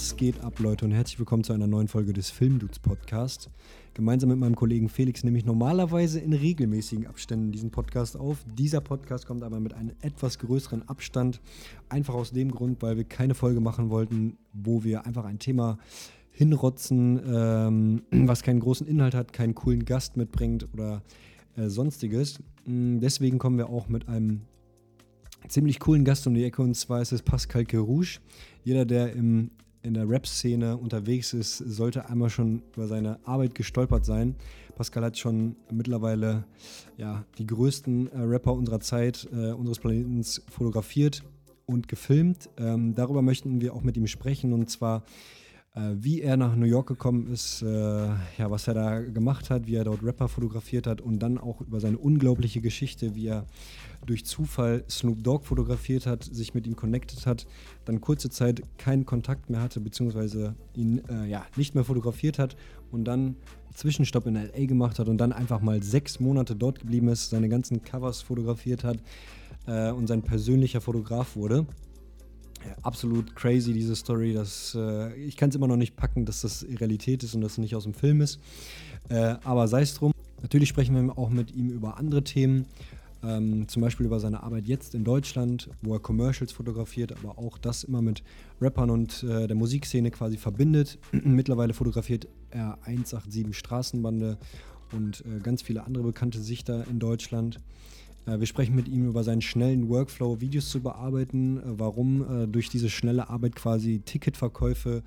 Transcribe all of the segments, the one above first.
Was geht ab, Leute, und herzlich willkommen zu einer neuen Folge des Filmdudes Podcast. Gemeinsam mit meinem Kollegen Felix nehme ich normalerweise in regelmäßigen Abständen diesen Podcast auf. Dieser Podcast kommt aber mit einem etwas größeren Abstand. Einfach aus dem Grund, weil wir keine Folge machen wollten, wo wir einfach ein Thema hinrotzen, ähm, was keinen großen Inhalt hat, keinen coolen Gast mitbringt oder äh, sonstiges. Mm, deswegen kommen wir auch mit einem ziemlich coolen Gast um die Ecke und zwar ist es Pascal Kerouche. Jeder, der im, in der Rap-Szene unterwegs ist, sollte einmal schon über seine Arbeit gestolpert sein. Pascal hat schon mittlerweile ja, die größten äh, Rapper unserer Zeit, äh, unseres Planeten fotografiert und gefilmt. Ähm, darüber möchten wir auch mit ihm sprechen und zwar äh, wie er nach New York gekommen ist, äh, ja, was er da gemacht hat, wie er dort Rapper fotografiert hat und dann auch über seine unglaubliche Geschichte, wie er durch Zufall Snoop Dogg fotografiert hat, sich mit ihm connected hat, dann kurze Zeit keinen Kontakt mehr hatte, beziehungsweise ihn äh, ja, nicht mehr fotografiert hat und dann Zwischenstopp in LA gemacht hat und dann einfach mal sechs Monate dort geblieben ist, seine ganzen Covers fotografiert hat äh, und sein persönlicher Fotograf wurde. Ja, absolut crazy, diese Story. Das, äh, ich kann es immer noch nicht packen, dass das Realität ist und dass es nicht aus dem Film ist. Äh, aber sei es drum. Natürlich sprechen wir auch mit ihm über andere Themen. Ähm, zum Beispiel über seine Arbeit jetzt in Deutschland, wo er Commercials fotografiert, aber auch das immer mit Rappern und äh, der Musikszene quasi verbindet. Mittlerweile fotografiert er 187 Straßenbande und äh, ganz viele andere bekannte Sichter in Deutschland. Äh, wir sprechen mit ihm über seinen schnellen Workflow, Videos zu bearbeiten, äh, warum äh, durch diese schnelle Arbeit quasi Ticketverkäufe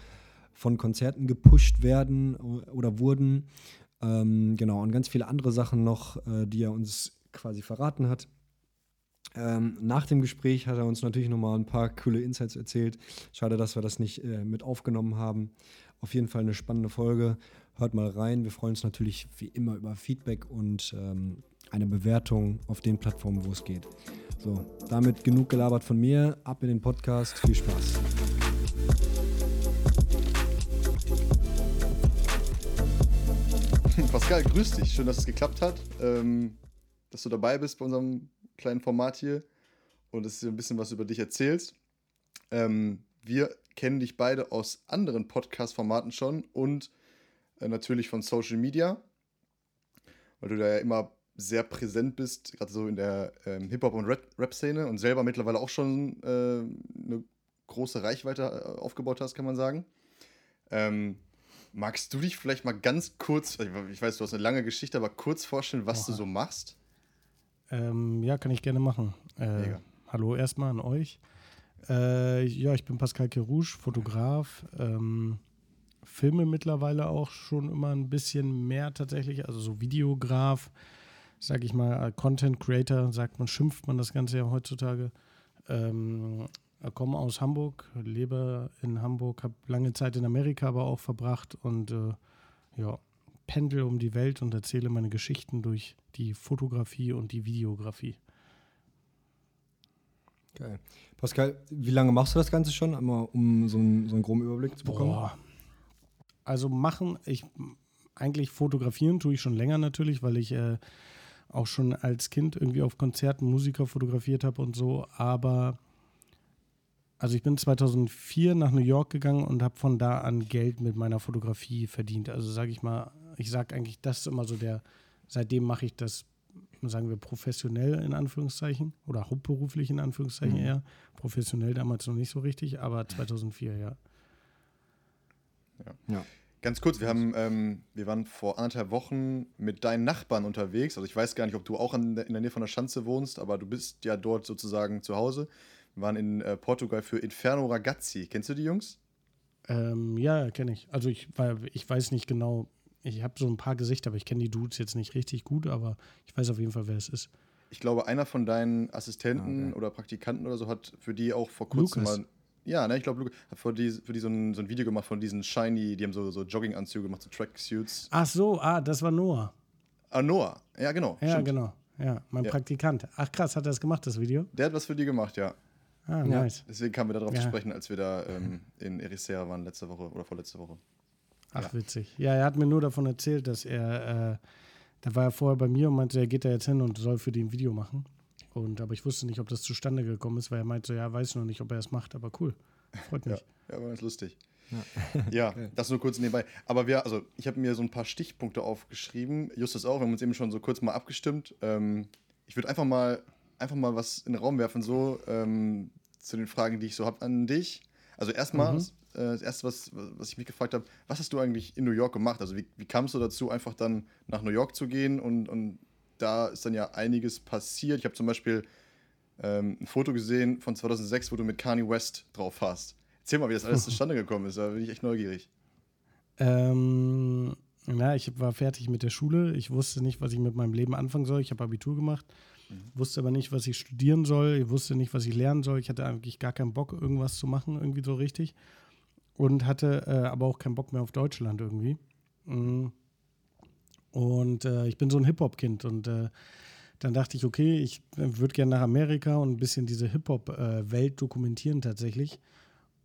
von Konzerten gepusht werden oder wurden. Ähm, genau, und ganz viele andere Sachen noch, die er uns quasi verraten hat. Ähm, nach dem Gespräch hat er uns natürlich nochmal ein paar coole Insights erzählt. Schade, dass wir das nicht äh, mit aufgenommen haben. Auf jeden Fall eine spannende Folge. Hört mal rein. Wir freuen uns natürlich wie immer über Feedback und ähm, eine Bewertung auf den Plattformen, wo es geht. So, damit genug gelabert von mir. Ab in den Podcast. Viel Spaß. Pascal, grüß dich. Schön, dass es geklappt hat, ähm, dass du dabei bist bei unserem kleinen Format hier und dass du ein bisschen was über dich erzählst. Ähm, wir kennen dich beide aus anderen Podcast-Formaten schon und äh, natürlich von Social Media, weil du da ja immer sehr präsent bist, gerade so in der ähm, Hip-Hop- und Rap-Szene und selber mittlerweile auch schon äh, eine große Reichweite äh, aufgebaut hast, kann man sagen. Ähm, magst du dich vielleicht mal ganz kurz, ich weiß, du hast eine lange Geschichte, aber kurz vorstellen, was Oha. du so machst? Ähm, ja, kann ich gerne machen. Äh, hallo erstmal an euch. Äh, ja, ich bin Pascal Kerouche, Fotograf. Ähm, filme mittlerweile auch schon immer ein bisschen mehr tatsächlich, also so Videograf sag ich mal, Content Creator, sagt man, schimpft man das Ganze ja heutzutage. Ähm, komme aus Hamburg, lebe in Hamburg, habe lange Zeit in Amerika aber auch verbracht und äh, ja, pendel um die Welt und erzähle meine Geschichten durch die Fotografie und die Videografie. Geil. Pascal, wie lange machst du das Ganze schon, einmal um so einen, so einen groben Überblick zu bekommen? Boah. Also machen, ich eigentlich fotografieren tue ich schon länger natürlich, weil ich äh, auch schon als Kind irgendwie auf Konzerten Musiker fotografiert habe und so, aber also ich bin 2004 nach New York gegangen und habe von da an Geld mit meiner Fotografie verdient. Also sage ich mal, ich sage eigentlich, das ist immer so der, seitdem mache ich das, sagen wir, professionell in Anführungszeichen oder hauptberuflich in Anführungszeichen mhm. eher. Professionell damals noch nicht so richtig, aber 2004, ja. Ja. ja. Ganz kurz, wir haben, ähm, wir waren vor anderthalb Wochen mit deinen Nachbarn unterwegs. Also ich weiß gar nicht, ob du auch in der, in der Nähe von der Schanze wohnst, aber du bist ja dort sozusagen zu Hause. Wir waren in äh, Portugal für Inferno Ragazzi. Kennst du die Jungs? Ähm, ja, kenne ich. Also ich, ich weiß nicht genau, ich habe so ein paar Gesichter, aber ich kenne die Dudes jetzt nicht richtig gut, aber ich weiß auf jeden Fall, wer es ist. Ich glaube, einer von deinen Assistenten ah, okay. oder Praktikanten oder so hat für die auch vor kurzem Lukas. mal ja, ne, ich glaube, Luke hat für die, für die so, ein, so ein Video gemacht von diesen Shiny, die haben so, so Jogginganzüge gemacht, so Tracksuits. Ach so, ah, das war Noah. Ah, Noah, ja, genau. Ja, stimmt. genau. Ja, mein ja. Praktikant. Ach krass, hat er das gemacht, das Video? Der hat was für die gemacht, ja. Ah, nice. Ja, deswegen kamen wir darauf ja. zu sprechen, als wir da ähm, in Ericeira waren letzte Woche oder vorletzte Woche. Ach, ja. witzig. Ja, er hat mir nur davon erzählt, dass er, äh, da war er vorher bei mir und meinte, er geht da jetzt hin und soll für die ein Video machen. Und, aber ich wusste nicht, ob das zustande gekommen ist, weil er meinte, ja, weiß noch nicht, ob er es macht, aber cool. Freut mich. ja, ja, war ganz lustig. Ja, ja das nur kurz nebenbei. Aber wir, also ich habe mir so ein paar Stichpunkte aufgeschrieben. Justus auch, wir haben uns eben schon so kurz mal abgestimmt. Ähm, ich würde einfach mal, einfach mal was in den Raum werfen, so ähm, zu den Fragen, die ich so habe an dich. Also erstmal, mhm. Äh, das erste, was, was ich mich gefragt habe, was hast du eigentlich in New York gemacht? Also wie, wie kamst du dazu, einfach dann nach New York zu gehen? Und, und da ist dann ja einiges passiert. Ich habe zum Beispiel ähm, ein Foto gesehen von 2006, wo du mit Kanye West drauf hast. Erzähl mal, wie das alles zustande gekommen ist. Da bin ich echt neugierig. Ähm, na, ich war fertig mit der Schule. Ich wusste nicht, was ich mit meinem Leben anfangen soll. Ich habe Abitur gemacht, mhm. wusste aber nicht, was ich studieren soll. Ich wusste nicht, was ich lernen soll. Ich hatte eigentlich gar keinen Bock, irgendwas zu machen, irgendwie so richtig. Und hatte äh, aber auch keinen Bock mehr auf Deutschland irgendwie. Mhm. Und äh, ich bin so ein Hip-Hop-Kind und äh, dann dachte ich, okay, ich würde gerne nach Amerika und ein bisschen diese Hip-Hop-Welt dokumentieren tatsächlich.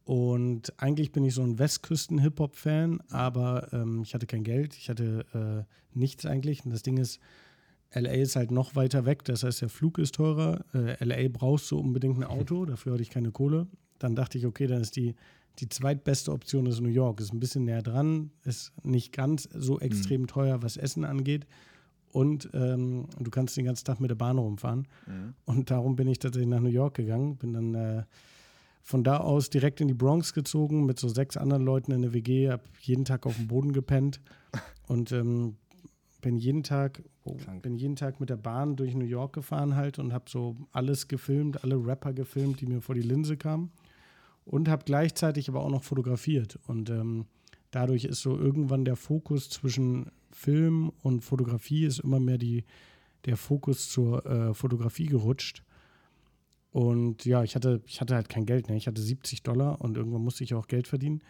Und eigentlich bin ich so ein Westküsten-Hip-Hop-Fan, aber ähm, ich hatte kein Geld, ich hatte äh, nichts eigentlich. Und das Ding ist, LA ist halt noch weiter weg, das heißt, der Flug ist teurer. Äh, LA brauchst du unbedingt ein Auto, dafür hatte ich keine Kohle. Dann dachte ich, okay, dann ist die, die zweitbeste Option ist New York. Ist ein bisschen näher dran, ist nicht ganz so mhm. extrem mhm. teuer, was Essen angeht. Und ähm, du kannst den ganzen Tag mit der Bahn rumfahren. Mhm. Und darum bin ich tatsächlich nach New York gegangen, bin dann. Äh, von da aus direkt in die Bronx gezogen mit so sechs anderen Leuten in der WG, habe jeden Tag auf dem Boden gepennt und ähm, bin jeden Tag oh, bin jeden Tag mit der Bahn durch New York gefahren halt und habe so alles gefilmt, alle Rapper gefilmt, die mir vor die Linse kamen und habe gleichzeitig aber auch noch fotografiert und ähm, dadurch ist so irgendwann der Fokus zwischen Film und Fotografie ist immer mehr die der Fokus zur äh, Fotografie gerutscht und ja, ich hatte, ich hatte halt kein Geld, ne? Ich hatte 70 Dollar und irgendwann musste ich auch Geld verdienen.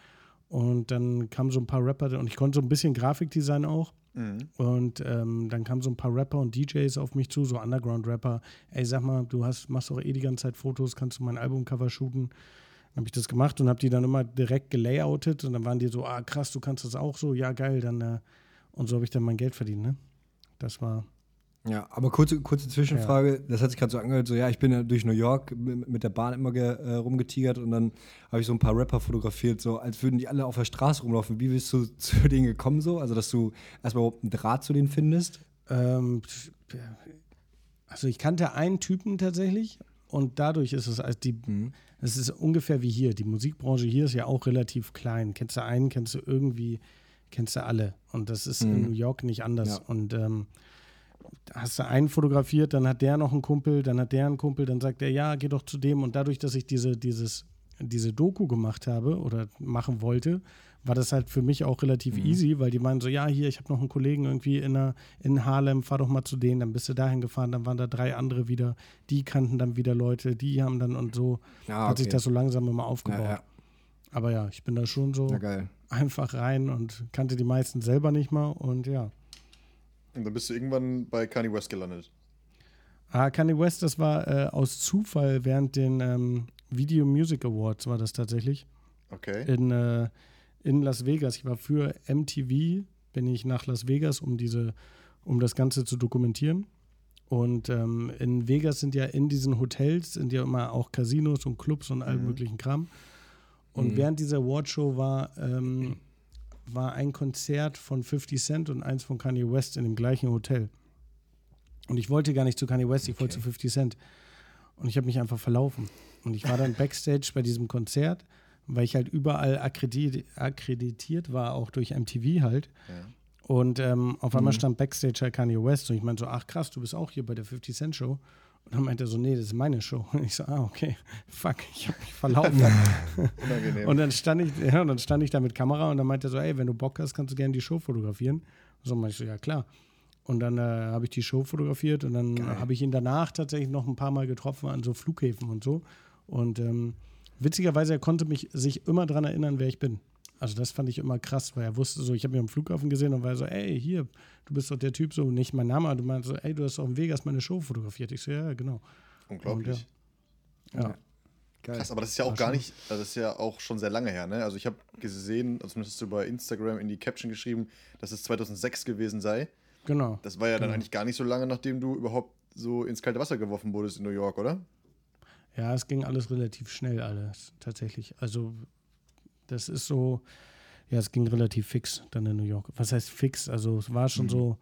Und dann kamen so ein paar Rapper und ich konnte so ein bisschen Grafikdesign auch. Mhm. Und ähm, dann kamen so ein paar Rapper und DJs auf mich zu, so Underground-Rapper. Ey, sag mal, du hast, machst doch eh die ganze Zeit Fotos, kannst du mein Albumcover shooten? Habe ich das gemacht und habe die dann immer direkt gelayoutet und dann waren die so, ah krass, du kannst das auch so, ja geil, dann äh, und so habe ich dann mein Geld verdient, ne? Das war ja, aber kurze, kurze Zwischenfrage, ja. das hat sich gerade so angehört, so ja, ich bin ja durch New York mit der Bahn immer äh, rumgetigert und dann habe ich so ein paar Rapper fotografiert, so als würden die alle auf der Straße rumlaufen. Wie bist du zu denen gekommen so? Also, dass du erstmal überhaupt einen Draht zu denen findest? Ähm, also ich kannte einen Typen tatsächlich und dadurch ist es, als die, mhm. Es ist ungefähr wie hier. Die Musikbranche hier ist ja auch relativ klein. Kennst du einen, kennst du irgendwie, kennst du alle. Und das ist mhm. in New York nicht anders. Ja. Und ähm, hast du einen fotografiert, dann hat der noch einen Kumpel, dann hat der einen Kumpel, dann sagt er, ja, geh doch zu dem. Und dadurch, dass ich diese, dieses, diese Doku gemacht habe oder machen wollte, war das halt für mich auch relativ mhm. easy, weil die meinen so, ja, hier, ich habe noch einen Kollegen irgendwie in, einer, in Harlem, fahr doch mal zu denen, dann bist du dahin gefahren, dann waren da drei andere wieder, die kannten dann wieder Leute, die haben dann und so ja, okay. hat sich das so langsam immer aufgebaut. Ja, ja. Aber ja, ich bin da schon so einfach rein und kannte die meisten selber nicht mal und ja. Und dann bist du irgendwann bei Kanye West gelandet. Ah, Kanye West, das war äh, aus Zufall während den ähm, Video Music Awards, war das tatsächlich. Okay. In, äh, in Las Vegas. Ich war für MTV, bin ich nach Las Vegas, um diese, um das Ganze zu dokumentieren. Und ähm, in Vegas sind ja in diesen Hotels sind ja immer auch Casinos und Clubs und allen mhm. möglichen Kram. Und mhm. während dieser Awardshow war ähm, war ein Konzert von 50 Cent und eins von Kanye West in dem gleichen Hotel. Und ich wollte gar nicht zu Kanye West, ich okay. wollte zu 50 Cent. Und ich habe mich einfach verlaufen. Und ich war dann backstage bei diesem Konzert, weil ich halt überall akkreditiert, akkreditiert war, auch durch MTV halt. Ja. Und ähm, auf einmal mhm. stand backstage halt Kanye West und ich meinte so, ach krass, du bist auch hier bei der 50 Cent Show. Und dann meinte er so, nee, das ist meine Show. Und ich so, ah, okay, fuck, ich habe mich verlaufen. und dann stand ich, ja, und dann stand ich da mit Kamera und dann meinte er so, ey, wenn du Bock hast, kannst du gerne die Show fotografieren. So meinte ich so, ja klar. Und dann äh, habe ich die Show fotografiert und dann habe ich ihn danach tatsächlich noch ein paar Mal getroffen an so Flughäfen und so. Und ähm, witzigerweise, er konnte mich sich immer daran erinnern, wer ich bin. Also das fand ich immer krass, weil er wusste so, ich habe mich am Flughafen gesehen und war so, ey, hier, du bist doch der Typ, so nicht mein Name, aber du meinst so, ey, du hast doch in Vegas meine Show fotografiert. Ich so, ja, genau. Unglaublich. Und, ja. ja. Geil. Krass, aber das ist ja auch gar nicht, also das ist ja auch schon sehr lange her, ne? Also ich habe gesehen, also zumindest hast du bei Instagram in die Caption geschrieben, dass es 2006 gewesen sei. Genau. Das war ja dann genau. eigentlich gar nicht so lange, nachdem du überhaupt so ins kalte Wasser geworfen wurdest in New York, oder? Ja, es ging alles relativ schnell alles, tatsächlich. Also Das ist so, ja, es ging relativ fix dann in New York. Was heißt fix? Also es war schon mhm. so,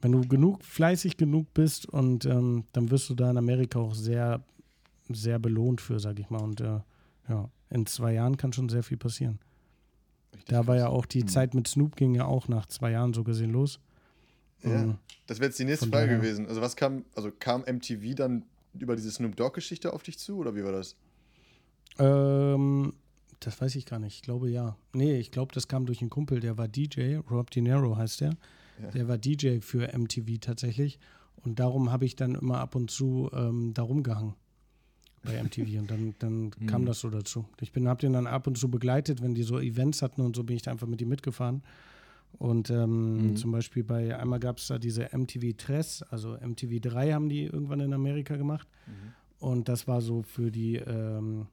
wenn du genug, fleißig genug bist und ähm, dann wirst du da in Amerika auch sehr, sehr belohnt für, sag ich mal. Und äh, ja, in zwei Jahren kann schon sehr viel passieren. Richtig da war ja auch die mhm. Zeit mit Snoop ging ja auch nach zwei Jahren so gesehen los. Ja, ähm, das wäre jetzt die nächste Frage daher. gewesen. Also was kam, also kam MTV dann über diese Snoop Dogg-Geschichte auf dich zu oder wie war das? Ähm, das weiß ich gar nicht. Ich glaube ja. Nee, ich glaube, das kam durch einen Kumpel, der war DJ, Rob De Niro heißt der. Ja. Der war DJ für MTV tatsächlich. Und darum habe ich dann immer ab und zu ähm, da rumgehangen bei MTV. und dann, dann kam das so dazu. Ich habe den dann ab und zu begleitet, wenn die so Events hatten und so bin ich da einfach mit ihm mitgefahren. Und ähm, mhm. zum Beispiel bei, einmal gab es da diese MTV Tres, also MTV 3 haben die irgendwann in Amerika gemacht. Mhm. Und das war so für die, ähm,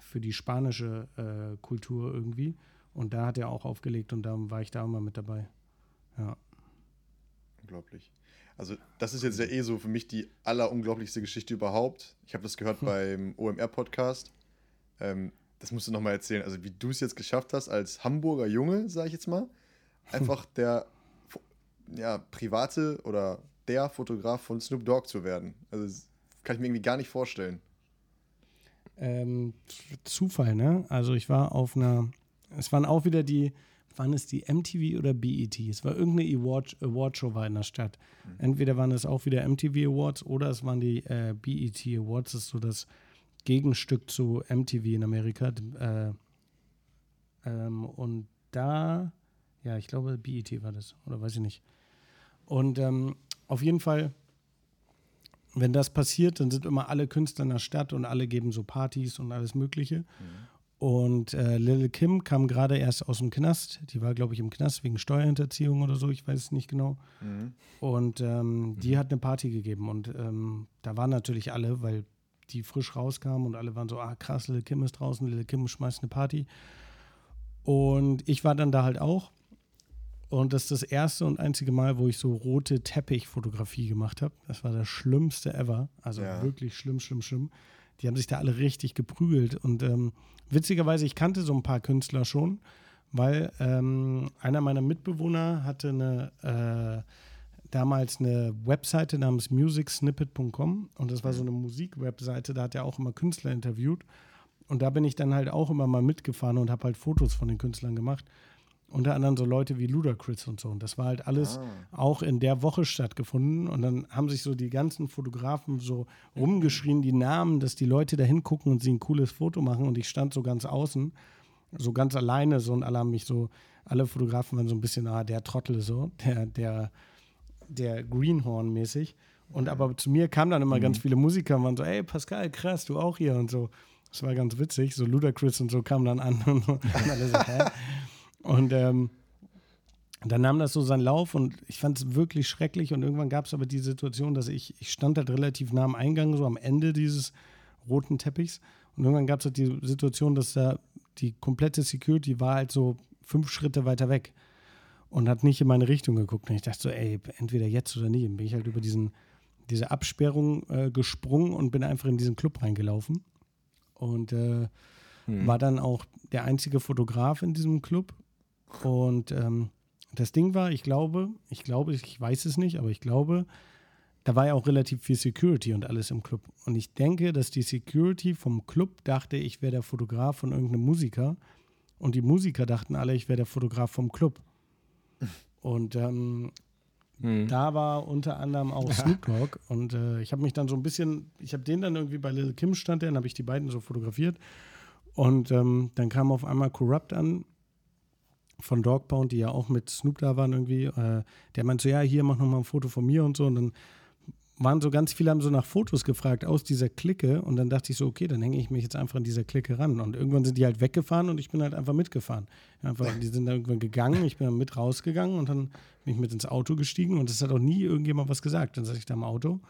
für die spanische äh, Kultur irgendwie. Und da hat er auch aufgelegt und da war ich da immer mit dabei. Ja. Unglaublich. Also, das ist jetzt ja eh so für mich die allerunglaublichste Geschichte überhaupt. Ich habe das gehört hm. beim OMR-Podcast. Ähm, das musst du nochmal erzählen. Also, wie du es jetzt geschafft hast, als Hamburger Junge, sage ich jetzt mal, einfach der ja, private oder der Fotograf von Snoop Dogg zu werden. Also, das kann ich mir irgendwie gar nicht vorstellen. Ähm, Zufall, ne? Also, ich war auf einer. Es waren auch wieder die waren es die MTV oder BET? Es war irgendeine Award, Awardshow war in der Stadt. Mhm. Entweder waren es auch wieder MTV Awards oder es waren die äh, BET Awards. Das ist so das Gegenstück zu MTV in Amerika. Äh, ähm, und da, ja, ich glaube, BET war das, oder weiß ich nicht. Und ähm, auf jeden Fall, wenn das passiert, dann sind immer alle Künstler in der Stadt und alle geben so Partys und alles Mögliche. Mhm. Und äh, Lil Kim kam gerade erst aus dem Knast. Die war, glaube ich, im Knast wegen Steuerhinterziehung oder so, ich weiß es nicht genau. Mhm. Und ähm, die mhm. hat eine Party gegeben. Und ähm, da waren natürlich alle, weil die frisch rauskamen und alle waren so, ah krass, Lil Kim ist draußen, Lil Kim schmeißt eine Party. Und ich war dann da halt auch. Und das ist das erste und einzige Mal, wo ich so rote Teppichfotografie gemacht habe. Das war das Schlimmste ever. Also ja. wirklich schlimm, schlimm, schlimm. Die haben sich da alle richtig geprügelt. Und ähm, witzigerweise, ich kannte so ein paar Künstler schon, weil ähm, einer meiner Mitbewohner hatte eine äh, damals eine Webseite namens musicsnippet.com und das war so eine Musikwebseite, da hat er auch immer Künstler interviewt. Und da bin ich dann halt auch immer mal mitgefahren und habe halt Fotos von den Künstlern gemacht unter anderem so Leute wie Ludacris und so. Und das war halt alles ah. auch in der Woche stattgefunden. Und dann haben sich so die ganzen Fotografen so rumgeschrien, die Namen, dass die Leute da hingucken und sie ein cooles Foto machen. Und ich stand so ganz außen, so ganz alleine so und alle haben mich so, alle Fotografen waren so ein bisschen, ah, der Trottel so, der, der, der Greenhorn-mäßig. Und aber zu mir kamen dann immer mhm. ganz viele Musiker und waren so, ey Pascal, krass, du auch hier und so. Das war ganz witzig. So Ludacris und so kamen dann an und, und alle so, hä? Und ähm, dann nahm das so seinen Lauf und ich fand es wirklich schrecklich. Und irgendwann gab es aber die Situation, dass ich, ich stand halt relativ nah am Eingang, so am Ende dieses roten Teppichs. Und irgendwann gab es halt die Situation, dass da die komplette Security war halt so fünf Schritte weiter weg und hat nicht in meine Richtung geguckt. Und ich dachte so, ey, entweder jetzt oder nie. Dann bin ich halt über diesen, diese Absperrung äh, gesprungen und bin einfach in diesen Club reingelaufen. Und äh, hm. war dann auch der einzige Fotograf in diesem Club und ähm, das Ding war, ich glaube, ich glaube, ich weiß es nicht, aber ich glaube, da war ja auch relativ viel Security und alles im Club. Und ich denke, dass die Security vom Club dachte, ich wäre der Fotograf von irgendeinem Musiker. Und die Musiker dachten alle, ich wäre der Fotograf vom Club. Und ähm, hm. da war unter anderem auch Snoop Dogg. Und äh, ich habe mich dann so ein bisschen, ich habe den dann irgendwie bei Little Kim stand, dann habe ich die beiden so fotografiert. Und ähm, dann kam auf einmal Corrupt an von Dogpound, die ja auch mit Snoop da waren irgendwie, äh, der meinte so, ja, hier, mach nochmal ein Foto von mir und so. Und dann waren so ganz viele, haben so nach Fotos gefragt aus dieser Clique. Und dann dachte ich so, okay, dann hänge ich mich jetzt einfach an dieser Clique ran. Und irgendwann sind die halt weggefahren und ich bin halt einfach mitgefahren. Einfach, die sind dann irgendwann gegangen, ich bin dann mit rausgegangen und dann bin ich mit ins Auto gestiegen und es hat auch nie irgendjemand was gesagt. Dann saß ich da im Auto.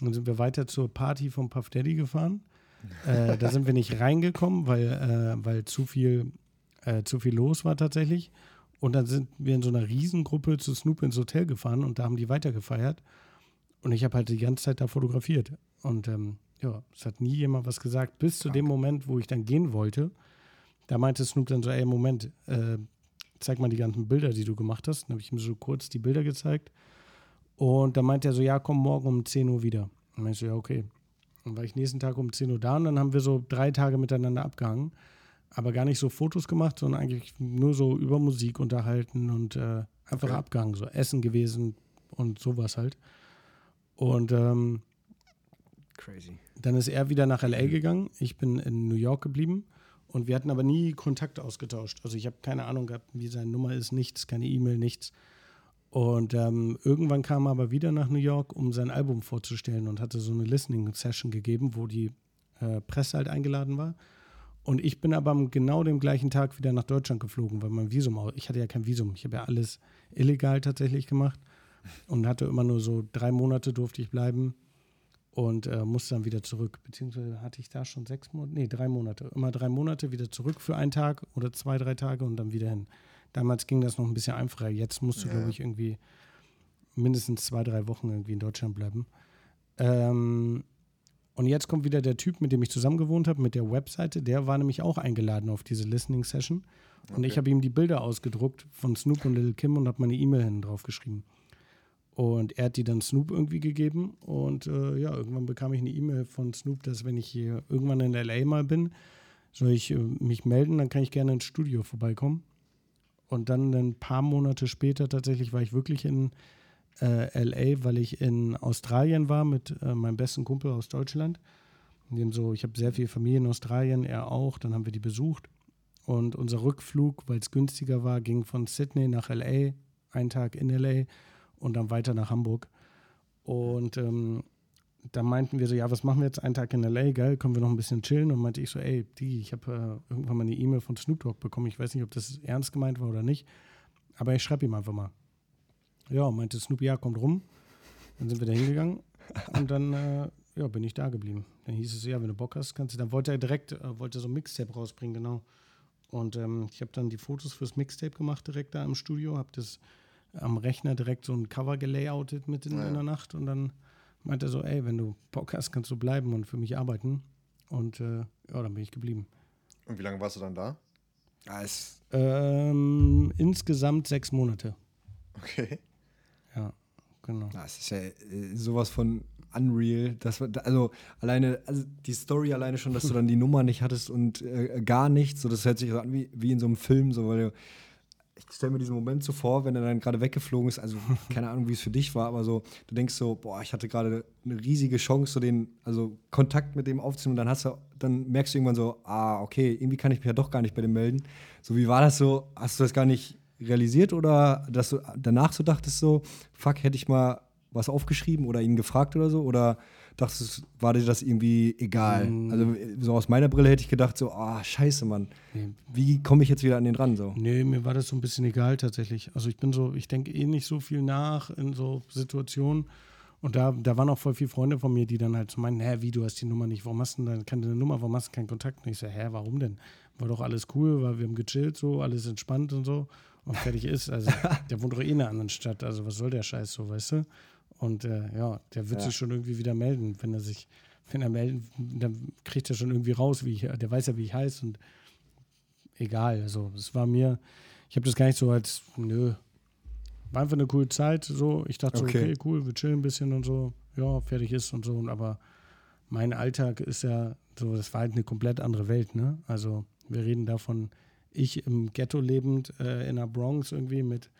Dann sind wir weiter zur Party vom Puff Daddy gefahren. äh, da sind wir nicht reingekommen, weil, äh, weil zu viel äh, zu viel los war tatsächlich. Und dann sind wir in so einer Riesengruppe zu Snoop ins Hotel gefahren und da haben die weitergefeiert. Und ich habe halt die ganze Zeit da fotografiert. Und ähm, ja, es hat nie jemand was gesagt, bis zu dem Moment, wo ich dann gehen wollte. da meinte Snoop dann so, ey, Moment, äh, zeig mal die ganzen Bilder, die du gemacht hast. Dann habe ich ihm so kurz die Bilder gezeigt. Und dann meinte er so, ja, komm morgen um 10 Uhr wieder. Und ich so, ja, okay. Dann war ich nächsten Tag um 10 Uhr da und dann haben wir so drei Tage miteinander abgehangen. Aber gar nicht so Fotos gemacht, sondern eigentlich nur so über Musik unterhalten und äh, einfach okay. abgehangen. So Essen gewesen und sowas halt. Und ähm, Crazy. Dann ist er wieder nach LA gegangen. Ich bin in New York geblieben. Und wir hatten aber nie Kontakt ausgetauscht. Also ich habe keine Ahnung gehabt, wie seine Nummer ist, nichts, keine E-Mail, nichts. Und ähm, irgendwann kam er aber wieder nach New York, um sein Album vorzustellen und hatte so eine Listening-Session gegeben, wo die äh, Presse halt eingeladen war. Und ich bin aber am genau dem gleichen Tag wieder nach Deutschland geflogen, weil mein Visum, ich hatte ja kein Visum, ich habe ja alles illegal tatsächlich gemacht und hatte immer nur so drei Monate durfte ich bleiben und äh, musste dann wieder zurück. Beziehungsweise hatte ich da schon sechs Monate, nee, drei Monate. Immer drei Monate wieder zurück für einen Tag oder zwei, drei Tage und dann wieder hin. Damals ging das noch ein bisschen einfacher. Jetzt musst du, ja. glaube ich, irgendwie mindestens zwei, drei Wochen irgendwie in Deutschland bleiben. Ähm, und jetzt kommt wieder der Typ, mit dem ich zusammen gewohnt habe, mit der Webseite. Der war nämlich auch eingeladen auf diese Listening Session. Und okay. ich habe ihm die Bilder ausgedruckt von Snoop und Little Kim und habe meine E-Mail hinten drauf geschrieben. Und er hat die dann Snoop irgendwie gegeben. Und äh, ja, irgendwann bekam ich eine E-Mail von Snoop, dass wenn ich hier irgendwann in LA mal bin, soll ich äh, mich melden, dann kann ich gerne ins Studio vorbeikommen. Und dann ein paar Monate später tatsächlich war ich wirklich in äh, LA, weil ich in Australien war mit äh, meinem besten Kumpel aus Deutschland. Dem so, ich habe sehr viel Familie in Australien, er auch. Dann haben wir die besucht. Und unser Rückflug, weil es günstiger war, ging von Sydney nach LA, einen Tag in LA und dann weiter nach Hamburg. Und ähm, da meinten wir so, ja, was machen wir jetzt einen Tag in LA, geil, können wir noch ein bisschen chillen? Und meinte ich so, ey, die, ich habe äh, irgendwann mal eine E-Mail von Snoop Dogg bekommen. Ich weiß nicht, ob das ernst gemeint war oder nicht, aber ich schreibe ihm einfach mal. Ja, meinte Snoop, ja, kommt rum. Dann sind wir da hingegangen und dann äh, ja, bin ich da geblieben. Dann hieß es, ja, wenn du Bock hast, kannst du. Dann wollte er direkt, äh, wollte so ein Mixtape rausbringen, genau. Und ähm, ich habe dann die Fotos fürs Mixtape gemacht direkt da im Studio, habe das am Rechner direkt so ein Cover gelayoutet mitten ja. in der Nacht und dann meinte er so, ey, wenn du Bock hast, kannst du bleiben und für mich arbeiten. Und äh, ja, dann bin ich geblieben. Und wie lange warst du dann da? Als ähm, insgesamt sechs Monate. Okay. Genau. Das ist ja äh, sowas von unreal. Das, also alleine, also die Story alleine schon, dass du dann die Nummer nicht hattest und äh, gar nichts. So, das hört sich so an wie, wie in so einem Film, so weil ich stelle mir diesen Moment so vor, wenn er dann gerade weggeflogen ist, also keine Ahnung, wie es für dich war, aber so, du denkst so, boah, ich hatte gerade eine riesige Chance, so den, also Kontakt mit dem aufzunehmen dann hast du, dann merkst du irgendwann so, ah, okay, irgendwie kann ich mich ja doch gar nicht bei dem melden. So, wie war das so? Hast du das gar nicht realisiert oder dass du danach so dachtest so, fuck, hätte ich mal was aufgeschrieben oder ihn gefragt oder so? Oder dachtest du, war dir das irgendwie egal? Mm. Also so aus meiner Brille hätte ich gedacht so, ah, oh, scheiße, Mann. Nee. Wie komme ich jetzt wieder an den ran so? Nee, mir war das so ein bisschen egal tatsächlich. Also ich bin so, ich denke eh nicht so viel nach in so Situationen. Und da, da waren auch voll viele Freunde von mir, die dann halt so meinen, hä, wie, du hast die Nummer nicht, warum hast du denn keine Nummer, warum hast du keinen Kontakt? Und ich so, hä, warum denn? War doch alles cool, weil wir haben gechillt so, alles entspannt und so und fertig ist. Also der wohnt doch eh in einer anderen Stadt, also was soll der Scheiß so, weißt du? Und äh, ja, der wird ja. sich schon irgendwie wieder melden, wenn er sich, wenn er melden, dann kriegt er schon irgendwie raus, wie ich, der weiß ja, wie ich heiße und egal. Also es war mir, ich habe das gar nicht so als, nö, war einfach eine coole Zeit. So, ich dachte okay. so, okay, cool, wir chillen ein bisschen und so, ja, fertig ist und so. Aber mein Alltag ist ja so, das war halt eine komplett andere Welt, ne? Also wir reden davon, ich im Ghetto lebend äh, in der Bronx irgendwie mit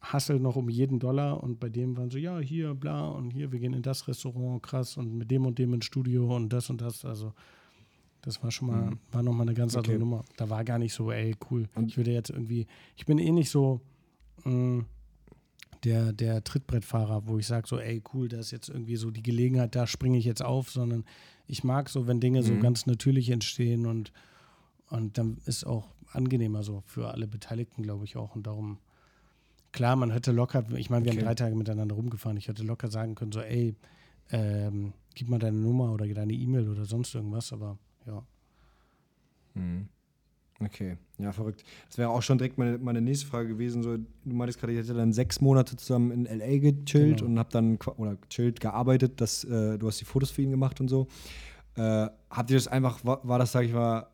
Hassel noch um jeden Dollar und bei dem waren so, ja, hier, bla, und hier, wir gehen in das Restaurant, krass, und mit dem und dem ins Studio und das und das. Also, das war schon mal, mhm. war nochmal eine ganz andere okay. Nummer. Da war gar nicht so, ey, cool. Und ich würde jetzt irgendwie, ich bin eh nicht so mh, mm, der, der Trittbrettfahrer, wo ich sage so, ey, cool, da ist jetzt irgendwie so die Gelegenheit, da springe ich jetzt auf, sondern ich mag so, wenn Dinge mhm. so ganz natürlich entstehen und, und dann ist auch angenehmer so für alle Beteiligten, glaube ich auch. Und darum Klar, man hätte locker, ich meine, wir okay. haben drei Tage miteinander rumgefahren. Ich hätte locker sagen können, so, ey, ähm, gib mal deine Nummer oder deine E-Mail oder sonst irgendwas, aber ja. Mhm. Okay, ja, verrückt. Das wäre auch schon direkt meine, meine nächste Frage gewesen. So, du meintest gerade, ich hätte dann sechs Monate zusammen in LA gechillt genau. und hab dann, oder chillt, gearbeitet, dass, äh, du hast die Fotos für ihn gemacht und so. Äh, habt ihr das einfach, war, war das, sag ich mal,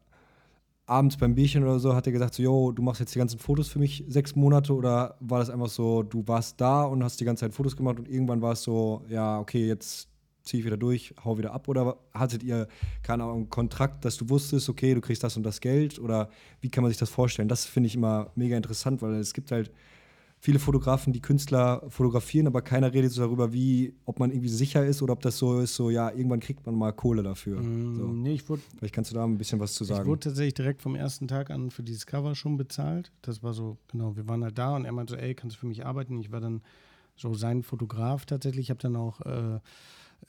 abends beim Bierchen oder so hat er gesagt, so, yo, du machst jetzt die ganzen Fotos für mich sechs Monate oder war das einfach so, du warst da und hast die ganze Zeit Fotos gemacht und irgendwann war es so, ja, okay, jetzt ziehe ich wieder durch, hau wieder ab oder hattet ihr, keine Ahnung, einen Kontrakt, dass du wusstest, okay, du kriegst das und das Geld oder wie kann man sich das vorstellen? Das finde ich immer mega interessant, weil es gibt halt viele Fotografen, die Künstler fotografieren, aber keiner redet so darüber, wie, ob man irgendwie sicher ist oder ob das so ist, so ja, irgendwann kriegt man mal Kohle dafür. Mm, so. Nee, ich wurde. Vielleicht kannst du da ein bisschen was zu sagen. Ich wurde tatsächlich direkt vom ersten Tag an für dieses Cover schon bezahlt. Das war so, genau, wir waren halt da und er meinte so, ey, kannst du für mich arbeiten? Ich war dann so sein Fotograf tatsächlich. Ich habe dann auch äh,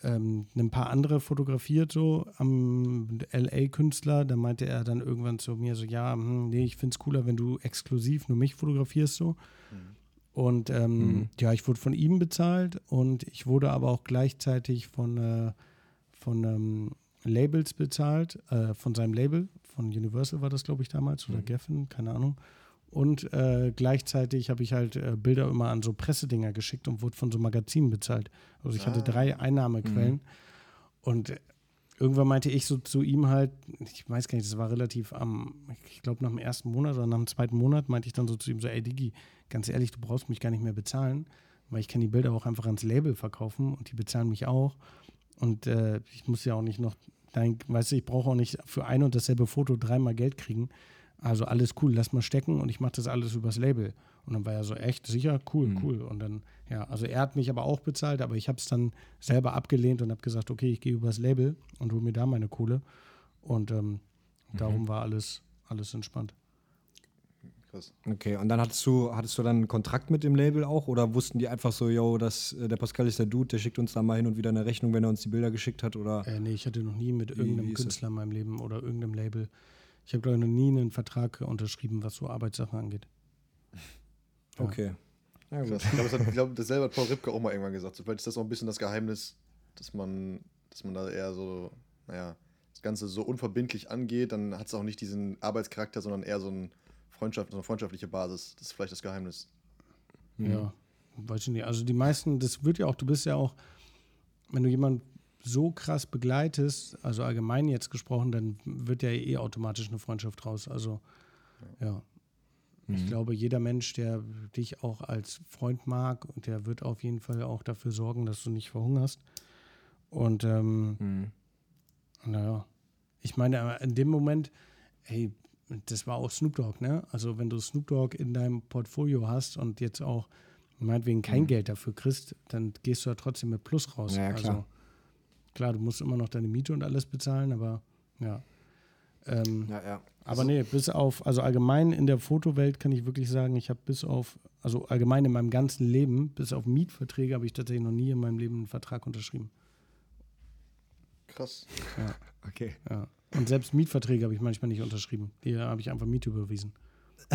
ähm, ein paar andere fotografiert, so am LA-Künstler. Da meinte er dann irgendwann zu mir so, ja, hm, nee, ich finde es cooler, wenn du exklusiv nur mich fotografierst so. Mhm. Und ähm, mhm. ja, ich wurde von ihm bezahlt und ich wurde aber auch gleichzeitig von, äh, von ähm, Labels bezahlt, äh, von seinem Label, von Universal war das, glaube ich, damals, oder mhm. Geffen, keine Ahnung. Und äh, gleichzeitig habe ich halt äh, Bilder immer an so Pressedinger geschickt und wurde von so Magazinen bezahlt. Also ich ah. hatte drei Einnahmequellen. Mhm. Und irgendwann meinte ich so zu ihm halt, ich weiß gar nicht, das war relativ am, ich glaube nach dem ersten Monat oder nach dem zweiten Monat, meinte ich dann so zu ihm so, ey Digi, ganz ehrlich, du brauchst mich gar nicht mehr bezahlen, weil ich kann die Bilder auch einfach ans Label verkaufen und die bezahlen mich auch. Und äh, ich muss ja auch nicht noch, dein, weißt du, ich brauche auch nicht für ein und dasselbe Foto dreimal Geld kriegen. Also alles cool, lass mal stecken und ich mache das alles übers Label. Und dann war er so, echt, sicher, cool, mhm. cool. Und dann, ja, also er hat mich aber auch bezahlt, aber ich habe es dann selber abgelehnt und habe gesagt, okay, ich gehe übers Label und hole mir da meine Kohle. Und ähm, mhm. darum war alles, alles entspannt. Krass. Okay, und dann hattest du, hattest du dann einen Kontrakt mit dem Label auch oder wussten die einfach so, yo, das, äh, der Pascal ist der Dude, der schickt uns da mal hin und wieder eine Rechnung, wenn er uns die Bilder geschickt hat? Oder? Äh, nee, ich hatte noch nie mit irgendeinem Künstler in meinem Leben oder irgendeinem Label. Ich habe, glaube ich, noch nie einen Vertrag unterschrieben, was so Arbeitssachen angeht. Ja. Okay. Ja, ich glaube, glaub, dasselbe hat Paul Ripke auch mal irgendwann gesagt. So, vielleicht ist das auch ein bisschen das Geheimnis, dass man, dass man da eher so, naja, das Ganze so unverbindlich angeht. Dann hat es auch nicht diesen Arbeitscharakter, sondern eher so ein Freundschaft, so eine freundschaftliche Basis. Das ist vielleicht das Geheimnis. Ja, weiß ich nicht. Also die meisten, das wird ja auch, du bist ja auch, wenn du jemanden so krass begleitest, also allgemein jetzt gesprochen, dann wird ja eh automatisch eine Freundschaft raus. Also ja. Mhm. Ich glaube, jeder Mensch, der dich auch als Freund mag, der wird auf jeden Fall auch dafür sorgen, dass du nicht verhungerst. Und ähm, mhm. naja, ich meine, in dem Moment, hey, das war auch Snoop Dogg, ne? Also wenn du Snoop Dogg in deinem Portfolio hast und jetzt auch meinetwegen kein mhm. Geld dafür kriegst, dann gehst du ja trotzdem mit Plus raus. Ja, klar. Also klar, du musst immer noch deine Miete und alles bezahlen, aber ja. Ähm, ja, ja. Aber also, nee, bis auf, also allgemein in der Fotowelt kann ich wirklich sagen, ich habe bis auf, also allgemein in meinem ganzen Leben, bis auf Mietverträge, habe ich tatsächlich noch nie in meinem Leben einen Vertrag unterschrieben. Krass. Ja. Okay. Ja. Und selbst Mietverträge habe ich manchmal nicht unterschrieben. Die habe ich einfach Miete überwiesen.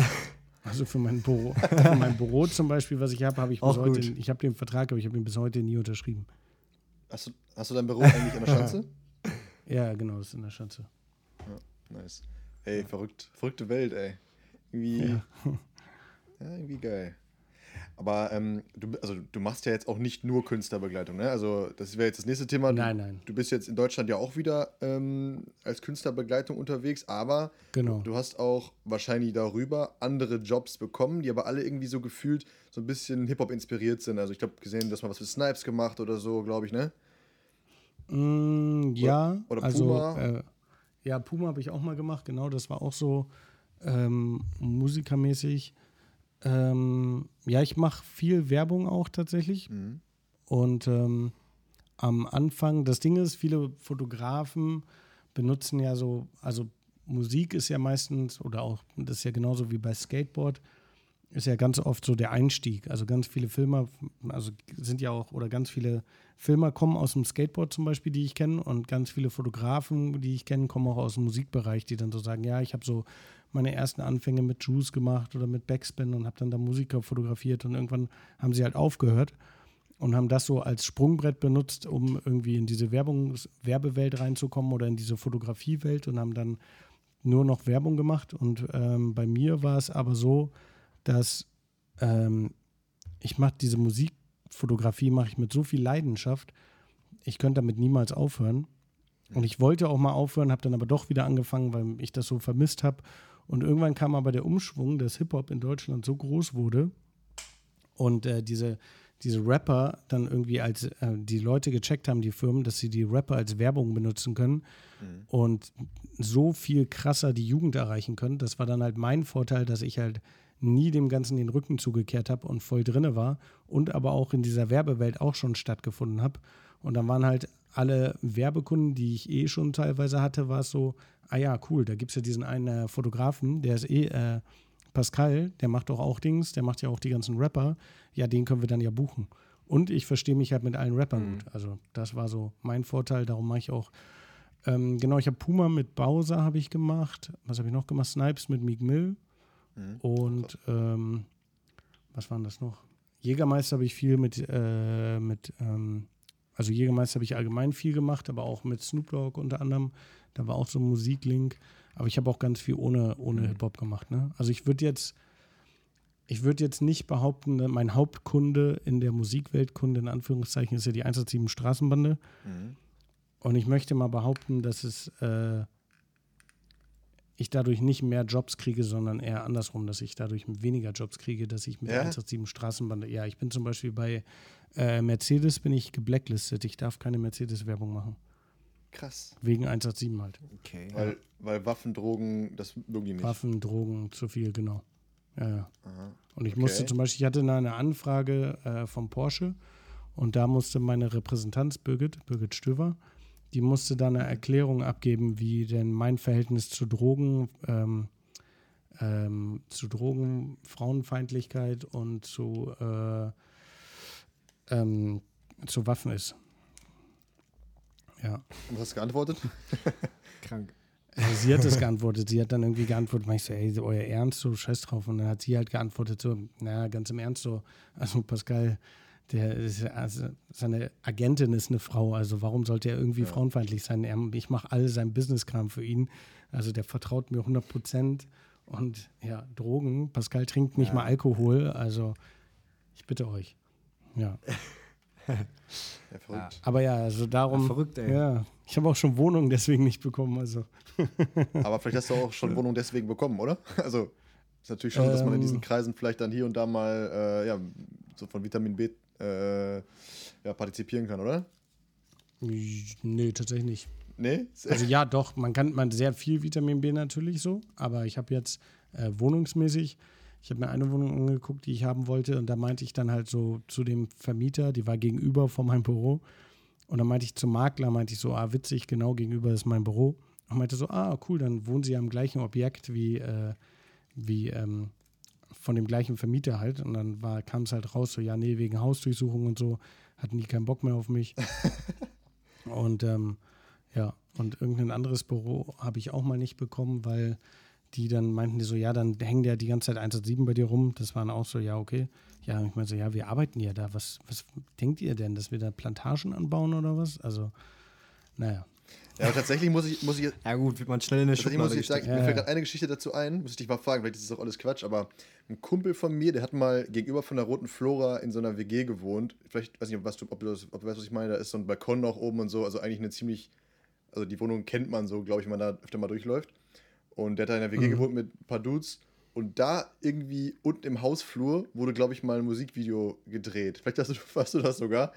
Also für mein Büro, für mein Büro zum Beispiel, was ich habe, habe ich bis heute, ich habe den Vertrag, aber ich habe ihn bis heute nie unterschrieben. Hast du, hast du dein Büro eigentlich in der Schanze? ja, genau, das ist in der Schanze. Ja, nice. Ey, verrückt, verrückte Welt, ey. Irgendwie, ja. ja irgendwie geil. Aber ähm, du, also, du machst ja jetzt auch nicht nur Künstlerbegleitung, ne? Also das wäre jetzt das nächste Thema. Du, nein, nein. Du bist jetzt in Deutschland ja auch wieder ähm, als Künstlerbegleitung unterwegs, aber genau. du hast auch wahrscheinlich darüber andere Jobs bekommen, die aber alle irgendwie so gefühlt so ein bisschen Hip-Hop inspiriert sind. Also ich glaube gesehen, dass man was für Snipes gemacht oder so, glaube ich, ne? Mm, ja. Oder, oder Puma. Also, äh, ja, Puma habe ich auch mal gemacht, genau. Das war auch so ähm, musikermäßig. Ähm, ja, ich mache viel Werbung auch tatsächlich. Mhm. Und ähm, am Anfang, das Ding ist, viele Fotografen benutzen ja so, also Musik ist ja meistens, oder auch, das ist ja genauso wie bei Skateboard, ist ja ganz oft so der Einstieg. Also ganz viele Filmer, also sind ja auch, oder ganz viele Filmer kommen aus dem Skateboard zum Beispiel, die ich kenne, und ganz viele Fotografen, die ich kenne, kommen auch aus dem Musikbereich, die dann so sagen, ja, ich habe so meine ersten Anfänge mit Juice gemacht oder mit Backspin und habe dann da Musiker fotografiert und irgendwann haben sie halt aufgehört und haben das so als Sprungbrett benutzt, um irgendwie in diese Werbungs Werbewelt reinzukommen oder in diese Fotografiewelt und haben dann nur noch Werbung gemacht. Und ähm, bei mir war es aber so, dass ähm, ich mache diese Musikfotografie mache ich mit so viel Leidenschaft, ich könnte damit niemals aufhören. Und ich wollte auch mal aufhören, habe dann aber doch wieder angefangen, weil ich das so vermisst habe. Und irgendwann kam aber der Umschwung, dass Hip-Hop in Deutschland so groß wurde und äh, diese, diese Rapper dann irgendwie als äh, die Leute gecheckt haben, die Firmen, dass sie die Rapper als Werbung benutzen können mhm. und so viel krasser die Jugend erreichen können. Das war dann halt mein Vorteil, dass ich halt nie dem Ganzen den Rücken zugekehrt habe und voll drinne war und aber auch in dieser Werbewelt auch schon stattgefunden habe. Und dann waren halt alle Werbekunden, die ich eh schon teilweise hatte, war es so, ah ja, cool, da gibt es ja diesen einen äh, Fotografen, der ist eh äh, Pascal, der macht doch auch Dings, der macht ja auch die ganzen Rapper, ja, den können wir dann ja buchen. Und ich verstehe mich halt mit allen Rappern mhm. gut. Also das war so mein Vorteil, darum mache ich auch. Ähm, genau, ich habe Puma mit Bowser habe ich gemacht. Was habe ich noch gemacht? Snipes mit Meek Mill. Mhm. Und ähm, was waren das noch? Jägermeister habe ich viel mit, äh, mit ähm, also Jägermeister habe ich allgemein viel gemacht, aber auch mit Snoop Dogg unter anderem. Da war auch so ein Musiklink. Aber ich habe auch ganz viel ohne, ohne mhm. Hip-Hop gemacht. Ne? Also ich würde jetzt, ich würde jetzt nicht behaupten, ne, mein Hauptkunde in der Musikweltkunde, in Anführungszeichen, ist ja die 187 Straßenbande. Mhm. Und ich möchte mal behaupten, dass es äh, ich dadurch nicht mehr Jobs kriege, sondern eher andersrum, dass ich dadurch weniger Jobs kriege, dass ich mit ja? der 187 Straßenbande. Ja, ich bin zum Beispiel bei äh, Mercedes bin ich geblacklistet. Ich darf keine Mercedes-Werbung machen. Krass. Wegen 187 halt. Okay. Weil, weil Waffen, Drogen, das mögen die nicht. Waffen, Drogen, zu viel, genau. Ja, ja. Und ich okay. musste zum Beispiel, ich hatte eine Anfrage äh, vom Porsche und da musste meine Repräsentanz Birgit, Birgit Stöver, die musste dann eine Erklärung abgeben, wie denn mein Verhältnis zu Drogen, ähm, ähm, zu Drogen, Frauenfeindlichkeit und zu, äh, ähm, zu Waffen ist. Ja. Und hast du geantwortet? Krank. Also sie hat es geantwortet. Sie hat dann irgendwie geantwortet, ich so, ey, euer Ernst, so scheiß drauf. Und dann hat sie halt geantwortet, so, naja, ganz im Ernst, so, also Pascal, der ist, also seine Agentin ist eine Frau, also warum sollte er irgendwie ja. frauenfeindlich sein? Er, ich mache all sein Businesskram für ihn. Also der vertraut mir 100 Prozent. Und ja, Drogen, Pascal trinkt nicht ja. mal Alkohol, also ich bitte euch. Ja. Ja, verrückt. Aber ja, also darum. Ja, verrückt, ey. Ja, ich habe auch schon Wohnungen deswegen nicht bekommen. Also. Aber vielleicht hast du auch schon Wohnungen deswegen bekommen, oder? Also ist natürlich schon, ähm, dass man in diesen ähm. Kreisen vielleicht dann hier und da mal äh, ja, so von Vitamin B äh, ja, partizipieren kann, oder? Nee, tatsächlich nicht. Nee? Also ja, doch, man kann man sehr viel Vitamin B natürlich so, aber ich habe jetzt äh, wohnungsmäßig ich habe mir eine Wohnung angeguckt, die ich haben wollte, und da meinte ich dann halt so zu dem Vermieter, die war gegenüber von meinem Büro. Und dann meinte ich zum Makler, meinte ich so, ah, witzig, genau gegenüber ist mein Büro. Und meinte so, ah, cool, dann wohnen sie am gleichen Objekt wie, äh, wie ähm, von dem gleichen Vermieter halt. Und dann kam es halt raus, so, ja, nee, wegen Hausdurchsuchung und so, hatten die keinen Bock mehr auf mich. und ähm, ja, und irgendein anderes Büro habe ich auch mal nicht bekommen, weil die dann meinten die so, ja, dann hängen ja die ganze Zeit 107 bei dir rum. Das waren auch so, ja, okay. Ja, ich meine so, ja, wir arbeiten ja da. Was, was denkt ihr denn, dass wir da Plantagen anbauen oder was? Also, naja. Ja, tatsächlich muss ich, muss ich. Ja, gut, wird man schnell in der Schublade muss ich sagen, ja, Mir fällt gerade eine Geschichte dazu ein, muss ich dich mal fragen, vielleicht ist das auch alles Quatsch, aber ein Kumpel von mir, der hat mal gegenüber von der Roten Flora in so einer WG gewohnt. Vielleicht, weiß nicht, was du, ob, du, ob du weißt, was ich meine, da ist so ein Balkon noch oben und so, also eigentlich eine ziemlich. Also die Wohnung kennt man so, glaube ich, wenn man da öfter mal durchläuft. Und der hat da in der WG mhm. gewohnt mit ein paar Dudes. Und da irgendwie unten im Hausflur wurde, glaube ich, mal ein Musikvideo gedreht. Vielleicht hast du, hast du das sogar.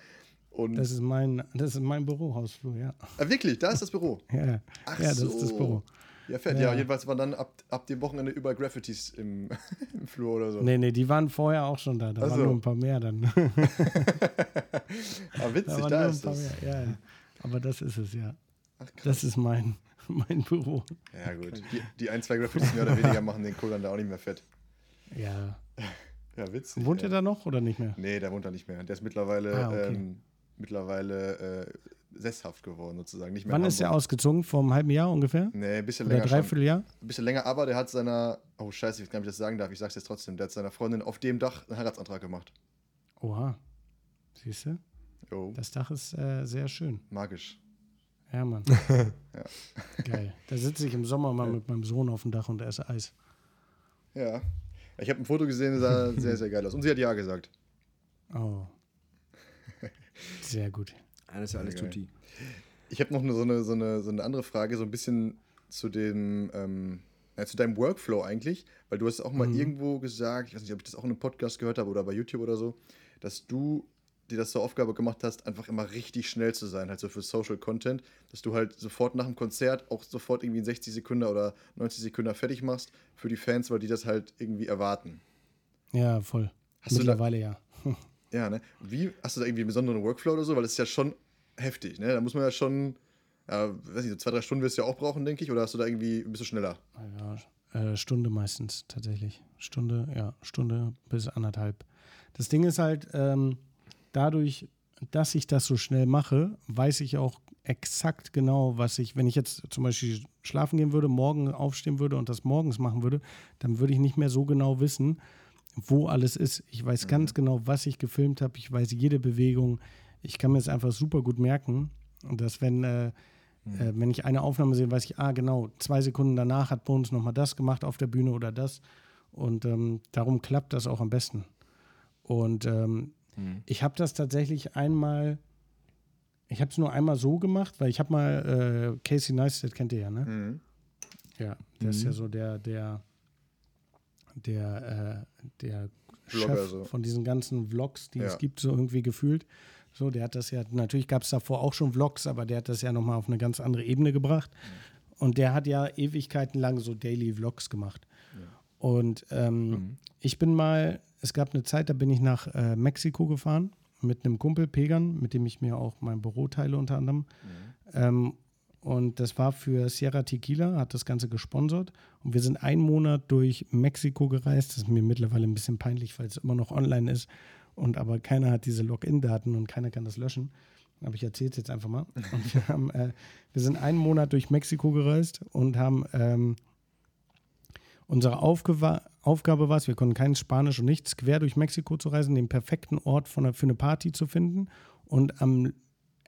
Und das ist mein, das ist mein Bürohausflur, ja. Ah, wirklich? Da ist das Büro? ja. Ach ja, das so. ist das Büro. Ja, fett. Ja. ja, jedenfalls waren dann ab, ab dem Wochenende überall Graffitis im, im Flur oder so. Nee, nee, die waren vorher auch schon da. Da Ach waren nur ein paar mehr dann. Aber ah, witzig, da, da ist das. Ja, ja. Aber das ist es, ja. Ach, das ist mein, mein Büro. Ja, gut. Die, die ein, zwei Graffitis mehr oder weniger machen den Kohl dann da auch nicht mehr fett. Ja. Ja, witzig. Wohnt ja. er da noch oder nicht mehr? Nee, der wohnt da nicht mehr. Der ist mittlerweile, ah, okay. ähm, mittlerweile äh, sesshaft geworden, sozusagen. Nicht mehr Wann ist er ausgezogen? Vor einem halben Jahr ungefähr? Nee, ein bisschen oder länger. Dreiviertel Jahr? Ein bisschen länger, aber der hat seiner, oh Scheiße, ich weiß gar nicht, ob ich das sagen darf, ich sag's jetzt trotzdem, der hat seiner Freundin auf dem Dach einen Heiratsantrag gemacht. Oha. Siehst du? Jo. Das Dach ist äh, sehr schön. Magisch. Ja, Mann. ja. Geil. Da sitze ich im Sommer mal ja. mit meinem Sohn auf dem Dach und esse Eis. Ja. Ich habe ein Foto gesehen, das sah sehr, sehr geil aus. Und sie hat Ja gesagt. Oh. Sehr gut. Alles ja alles tutti. Ich habe noch eine, so, eine, so, eine, so eine andere Frage, so ein bisschen zu dem, ähm, ja, zu deinem Workflow eigentlich, weil du hast auch mal mhm. irgendwo gesagt, ich weiß nicht, ob ich das auch in einem Podcast gehört habe oder bei YouTube oder so, dass du dir das zur Aufgabe gemacht hast, einfach immer richtig schnell zu sein, halt so für Social Content, dass du halt sofort nach dem Konzert auch sofort irgendwie in 60 Sekunden oder 90 Sekunden fertig machst für die Fans, weil die das halt irgendwie erwarten. Ja, voll. Hast Mittlerweile da, ja. ja, ne? Wie, hast du da irgendwie einen besonderen Workflow oder so? Weil das ist ja schon heftig, ne? Da muss man ja schon, ja, weiß nicht, so zwei, drei Stunden wirst du ja auch brauchen, denke ich, oder hast du da irgendwie ein bisschen schneller? Ja, äh, Stunde meistens tatsächlich. Stunde, ja, Stunde bis anderthalb. Das Ding ist halt, ähm, dadurch, dass ich das so schnell mache, weiß ich auch exakt genau, was ich, wenn ich jetzt zum Beispiel schlafen gehen würde, morgen aufstehen würde und das morgens machen würde, dann würde ich nicht mehr so genau wissen, wo alles ist. Ich weiß mhm. ganz genau, was ich gefilmt habe. Ich weiß jede Bewegung. Ich kann mir es einfach super gut merken. Dass, wenn, äh, mhm. äh, wenn ich eine Aufnahme sehe, weiß ich, ah, genau, zwei Sekunden danach hat Bones nochmal das gemacht auf der Bühne oder das. Und ähm, darum klappt das auch am besten. Und ähm, mhm. ich habe das tatsächlich einmal, ich habe es nur einmal so gemacht, weil ich habe mal äh, Casey Neistat, kennt ihr ja, ne? Mhm. Ja, der ist ja mhm. so der, der der, äh, der Chef so. von diesen ganzen Vlogs, die ja. es gibt, so irgendwie gefühlt. So, der hat das ja, natürlich gab es davor auch schon Vlogs, aber der hat das ja nochmal auf eine ganz andere Ebene gebracht. Mhm. Und der hat ja Ewigkeiten lang so Daily Vlogs gemacht. Ja. Und ähm, mhm. ich bin mal, es gab eine Zeit, da bin ich nach äh, Mexiko gefahren mit einem Kumpel Pegan, mit dem ich mir auch mein Büro teile unter anderem. Mhm. Ähm, und das war für Sierra Tequila, hat das Ganze gesponsert. Und wir sind einen Monat durch Mexiko gereist. Das ist mir mittlerweile ein bisschen peinlich, weil es immer noch online ist. Und aber keiner hat diese Login-Daten und keiner kann das löschen. Aber ich erzähle es jetzt einfach mal. Und wir, haben, äh, wir sind einen Monat durch Mexiko gereist und haben ähm, unsere Aufge Aufgabe war es, wir konnten kein Spanisch und nichts, quer durch Mexiko zu reisen, den perfekten Ort von, für eine Party zu finden und am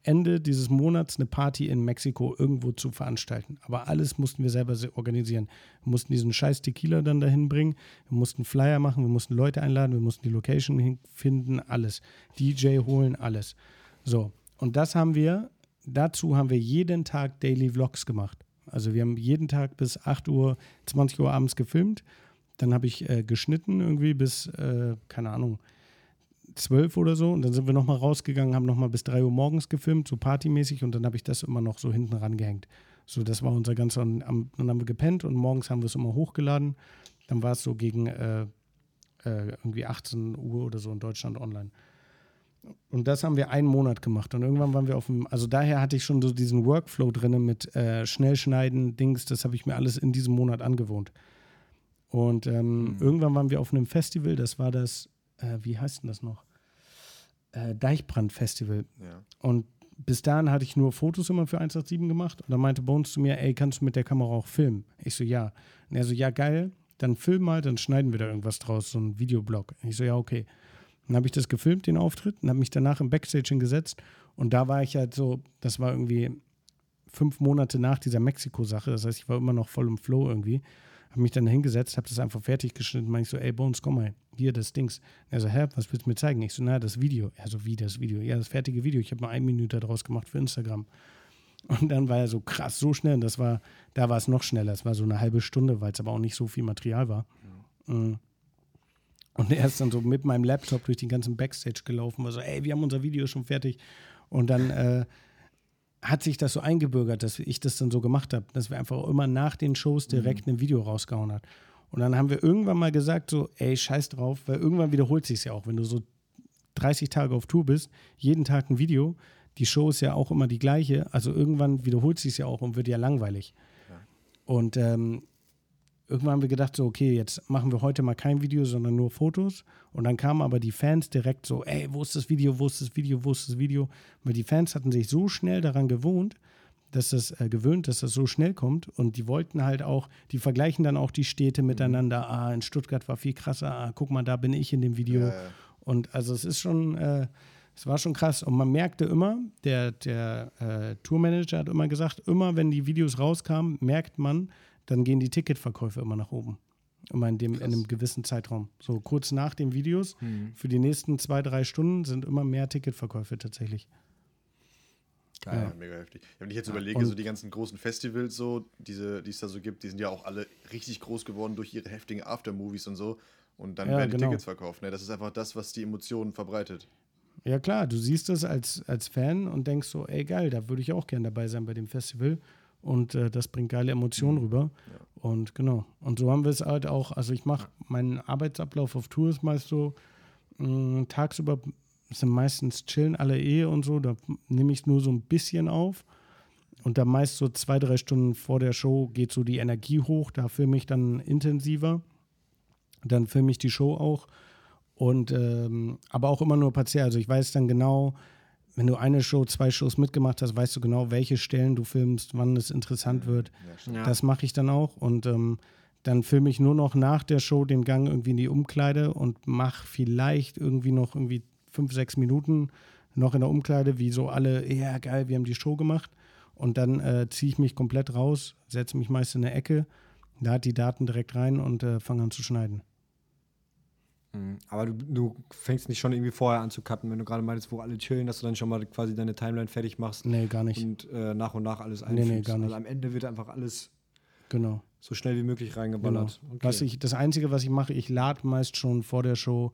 Ende dieses Monats eine Party in Mexiko irgendwo zu veranstalten. Aber alles mussten wir selber organisieren. Wir mussten diesen scheiß Tequila dann dahin bringen, wir mussten Flyer machen, wir mussten Leute einladen, wir mussten die Location finden, alles. DJ holen, alles. So, und das haben wir, dazu haben wir jeden Tag Daily Vlogs gemacht. Also wir haben jeden Tag bis 8 Uhr, 20 Uhr abends gefilmt. Dann habe ich äh, geschnitten irgendwie bis, äh, keine Ahnung, zwölf oder so. Und dann sind wir nochmal rausgegangen, haben nochmal bis drei Uhr morgens gefilmt, so partymäßig. Und dann habe ich das immer noch so hinten rangehängt. So, das war unser ganzer. Und dann haben wir gepennt und morgens haben wir es immer hochgeladen. Dann war es so gegen äh, äh, irgendwie 18 Uhr oder so in Deutschland online. Und das haben wir einen Monat gemacht. Und irgendwann waren wir auf dem, also daher hatte ich schon so diesen Workflow drin mit äh, Schnellschneiden, Dings, das habe ich mir alles in diesem Monat angewohnt. Und ähm, mhm. irgendwann waren wir auf einem Festival, das war das äh, wie heißt denn das noch? Äh, Deichbrand-Festival. Ja. Und bis dahin hatte ich nur Fotos immer für 187 gemacht. Und dann meinte Bones zu mir, ey, kannst du mit der Kamera auch filmen? Ich so, ja. Und er so, ja, geil, dann film mal, dann schneiden wir da irgendwas draus, so ein Videoblog. Ich so, ja, okay. Dann habe ich das gefilmt, den Auftritt, und habe mich danach im Backstage hingesetzt. Und da war ich halt so, das war irgendwie fünf Monate nach dieser Mexiko-Sache. Das heißt, ich war immer noch voll im Flow irgendwie. Habe mich dann hingesetzt, habe das einfach fertig geschnitten. Meine ich so, ey Bones, komm mal, hier das Dings. Er so, hä, was willst du mir zeigen? Ich so, na, das Video. Er so, wie das Video? Ja, das fertige Video. Ich habe mal eine Minute daraus gemacht für Instagram. Und dann war er so krass, so schnell. Und das war, da war es noch schneller. Es war so eine halbe Stunde, weil es aber auch nicht so viel Material war. Mhm. Und er ist dann so mit meinem Laptop durch den ganzen Backstage gelaufen, war so, ey, wir haben unser Video schon fertig. Und dann äh, hat sich das so eingebürgert, dass ich das dann so gemacht habe, dass wir einfach immer nach den Shows direkt mhm. ein Video rausgehauen hat. Und dann haben wir irgendwann mal gesagt, so, ey, scheiß drauf, weil irgendwann wiederholt sich ja auch, wenn du so 30 Tage auf Tour bist, jeden Tag ein Video, die Show ist ja auch immer die gleiche, also irgendwann wiederholt sich ja auch und wird ja langweilig. Ja. Und ähm, irgendwann haben wir gedacht, so, okay, jetzt machen wir heute mal kein Video, sondern nur Fotos. Und dann kamen aber die Fans direkt so, ey, wo ist das Video, wo ist das Video, wo ist das Video? Weil die Fans hatten sich so schnell daran gewohnt, dass das äh, gewöhnt, dass das so schnell kommt. Und die wollten halt auch, die vergleichen dann auch die Städte miteinander. Ah, in Stuttgart war viel krasser. Ah, guck mal, da bin ich in dem Video. Ja, ja. Und also es ist schon, äh, es war schon krass. Und man merkte immer, der, der äh, Tourmanager hat immer gesagt, immer wenn die Videos rauskamen, merkt man, dann gehen die Ticketverkäufe immer nach oben. Immer in, dem, in einem gewissen Zeitraum. So kurz nach den Videos, mhm. für die nächsten zwei, drei Stunden sind immer mehr Ticketverkäufe tatsächlich. Geil. Ja, mega heftig. Wenn ich jetzt überlege, und so die ganzen großen Festivals, so, diese, die es da so gibt, die sind ja auch alle richtig groß geworden durch ihre heftigen Aftermovies und so. Und dann ja, werden die genau. Tickets verkauft. Ne? Das ist einfach das, was die Emotionen verbreitet. Ja, klar, du siehst das als, als Fan und denkst so, ey, geil, da würde ich auch gerne dabei sein bei dem Festival. Und äh, das bringt geile Emotionen mhm. rüber. Ja. Und genau. Und so haben wir es halt auch. Also, ich mache meinen Arbeitsablauf auf Tour ist meist so, mh, mm, tagsüber sind meistens chillen alle eh und so. Da nehme ich nur so ein bisschen auf. Und dann meist so zwei, drei Stunden vor der Show geht so die Energie hoch. Da filme ich dann intensiver. Dann filme ich die Show auch. Und ähm, aber auch immer nur partiell. Also ich weiß dann genau, wenn du eine Show, zwei Shows mitgemacht hast, weißt du genau, welche Stellen du filmst, wann es interessant wird. Ja, das mache ich dann auch. Und ähm, dann filme ich nur noch nach der Show den Gang irgendwie in die Umkleide und mache vielleicht irgendwie noch irgendwie fünf, sechs Minuten noch in der Umkleide, wie so alle, ja geil, wir haben die Show gemacht. Und dann äh, ziehe ich mich komplett raus, setze mich meist in eine Ecke, lade die Daten direkt rein und äh, fange an zu schneiden. Mhm. Aber du, du, fängst nicht schon irgendwie vorher an zu cutten, wenn du gerade meinst, wo alle chillen, dass du dann schon mal quasi deine Timeline fertig machst. Nee, gar nicht. Und äh, nach und nach alles einfügst. Nee, nee, gar nicht. Also am Ende wird einfach alles genau. so schnell wie möglich reingeballert. Genau. Okay. Was ich, das Einzige, was ich mache, ich lade meist schon vor der Show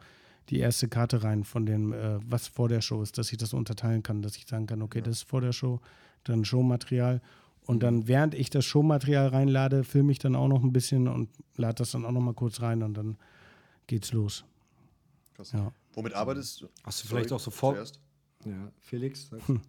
die erste Karte rein von dem, äh, was vor der Show ist, dass ich das unterteilen kann, dass ich sagen kann, okay, ja. das ist vor der Show, dann Showmaterial. Und dann, mhm. während ich das Showmaterial reinlade, filme ich dann auch noch ein bisschen und lade das dann auch noch mal kurz rein und dann geht's los. Krass. Ja. Womit arbeitest du? Hast du vielleicht Sorry, auch so vor. Ja, Felix. Hm.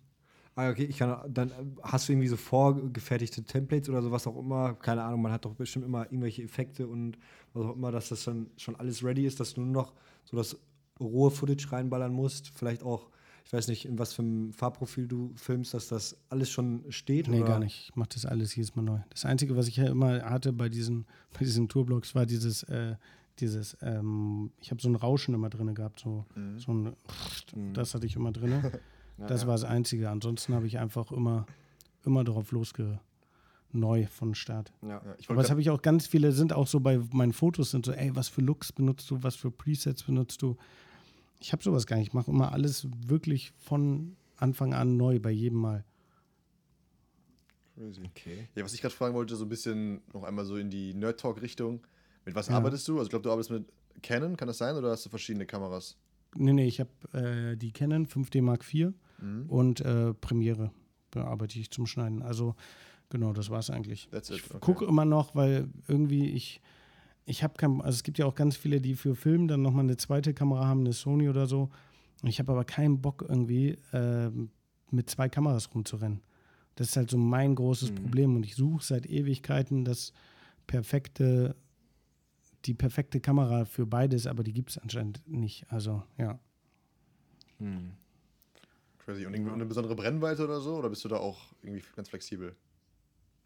Ah, okay, ich kann dann hast du irgendwie so vorgefertigte Templates oder sowas auch immer, keine Ahnung, man hat doch bestimmt immer irgendwelche Effekte und was auch immer, dass das dann schon alles ready ist, dass du nur noch so das rohe Footage reinballern musst, vielleicht auch ich weiß nicht, in was für einem Farbprofil du filmst, dass das alles schon steht? Nee, oder? gar nicht. Ich mache das alles jedes Mal neu. Das Einzige, was ich ja immer hatte bei diesen, bei diesen Tourblogs, war dieses, äh, dieses, ähm, ich habe so ein Rauschen immer drin gehabt, so, mhm. so ein, mhm. das hatte ich immer drin. ja, das war das Einzige. Ansonsten habe ich einfach immer, immer darauf losge neu von Start. Ja, Aber das habe ich auch ganz viele, sind auch so bei meinen Fotos, sind so, ey, was für Looks benutzt du, was für Presets benutzt du? Ich habe sowas gar nicht. Ich mache immer alles wirklich von Anfang an neu, bei jedem Mal. Crazy. Okay. Ja, was ich gerade fragen wollte, so ein bisschen noch einmal so in die Nerd-Talk-Richtung. Mit was ja. arbeitest du? Also ich glaube, du arbeitest mit Canon, kann das sein, oder hast du verschiedene Kameras? Nee, nee, ich habe äh, die Canon 5D Mark IV mhm. und äh, Premiere bearbeite ich zum Schneiden. Also genau, das war es eigentlich. That's ich okay. gucke immer noch, weil irgendwie ich, ich habe kein, also es gibt ja auch ganz viele, die für Film dann nochmal eine zweite Kamera haben, eine Sony oder so. Ich habe aber keinen Bock irgendwie äh, mit zwei Kameras rumzurennen. Das ist halt so mein großes mhm. Problem und ich suche seit Ewigkeiten das perfekte die perfekte Kamera für beides, aber die gibt es anscheinend nicht. Also, ja. Hm. Crazy. Und eine besondere Brennweite oder so? Oder bist du da auch irgendwie ganz flexibel?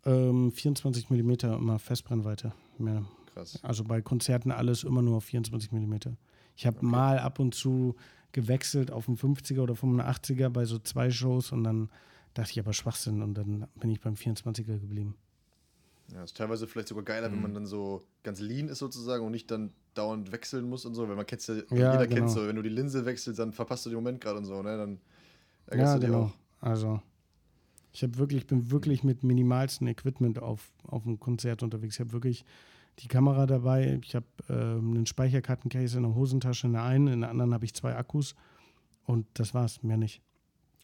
Ähm, 24 mm immer Festbrennweite. Ja. Krass. Also bei Konzerten alles immer nur auf 24 mm. Ich habe okay. mal ab und zu gewechselt auf einen 50er oder 85er bei so zwei Shows und dann dachte ich aber Schwachsinn und dann bin ich beim 24er geblieben. Ja, ist teilweise vielleicht sogar geiler, mhm. wenn man dann so ganz lean ist sozusagen und nicht dann dauernd wechseln muss und so, weil man kennt ja, ja jeder genau. kennt so, wenn du die Linse wechselst, dann verpasst du den Moment gerade und so, ne? Dann ärgerst ja, du dich genau. auch. Also ich habe wirklich, bin wirklich mit minimalstem Equipment auf, auf einem Konzert unterwegs. Ich habe wirklich die Kamera dabei, ich habe äh, einen Speicherkartencase in der Hosentasche, in der einen, in der anderen habe ich zwei Akkus und das war's, mehr nicht.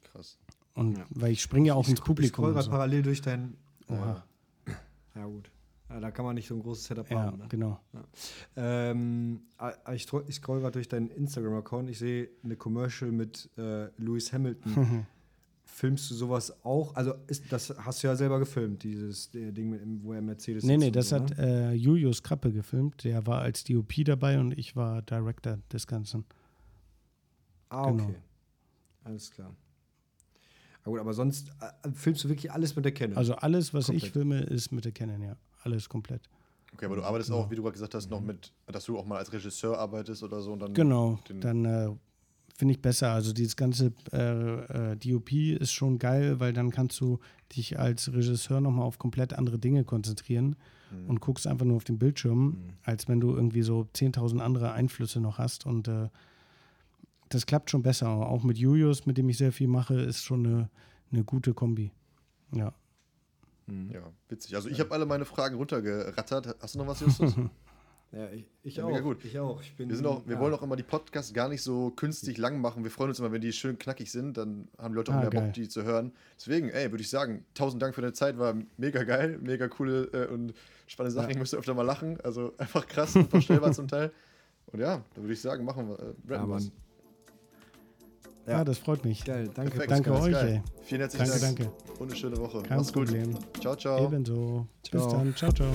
Krass. Und ja. weil ich springe ja auch ich ins Publikum. Ich so. parallel durch dein. Oha. Ja, gut. Ja, da kann man nicht so ein großes Setup ja, haben. Ne? genau. Ja. Ähm, ich, ich scroll gerade durch deinen Instagram-Account. Ich sehe eine Commercial mit äh, Lewis Hamilton. Filmst du sowas auch? Also ist, das hast du ja selber gefilmt, dieses Ding, mit, wo er Mercedes Nee, nee, das so, hat ne? äh, Julius Krappe gefilmt. Der war als DOP dabei und ich war Director des Ganzen. Ah, genau. okay. Alles klar. Ja gut, aber sonst äh, filmst du wirklich alles mit der Canon? Also alles, was komplett. ich filme, ist mit der Canon, ja. Alles komplett. Okay, aber du arbeitest ja. auch, wie du gerade gesagt hast, noch mit, dass du auch mal als Regisseur arbeitest oder so. Und dann genau, dann äh, finde ich besser. Also dieses ganze äh, äh DOP ist schon geil, weil dann kannst du dich als Regisseur nochmal auf komplett andere Dinge konzentrieren mhm. und guckst einfach nur auf den Bildschirm, mhm. als wenn du irgendwie so 10.000 andere Einflüsse noch hast. Und äh, das klappt schon besser. Auch mit Julius, mit dem ich sehr viel mache, ist schon eine eine gute Kombi. Ja. Mhm. Ja, witzig. Also ich habe alle meine Fragen runtergerattert. Hast du noch was, Justus? Ja, ich, ich ja, auch. Gut. Ich auch. Ich bin, wir sind auch, wir ja. wollen auch immer die Podcasts gar nicht so künstlich lang machen. Wir freuen uns immer, wenn die schön knackig sind, dann haben die Leute auch ah, mehr geil. Bock, die zu hören. Deswegen, ey, würde ich sagen, tausend Dank für deine Zeit, war mega geil, mega coole äh, und spannende Sachen. Ja. Ich müsste öfter mal lachen. Also einfach krass, unvorstellbar zum Teil. Und ja, da würde ich sagen, machen wir. Äh, ja, Ja, das freut mich. Geil, danke. Perfekt, danke euch, ey. Vielen herzlichen danke, Dank. Danke, Und eine schöne Woche. Kein Mach's Problem. gut. Ciao, ciao. Ebenso. Ciao. Bis dann. Ciao, ciao.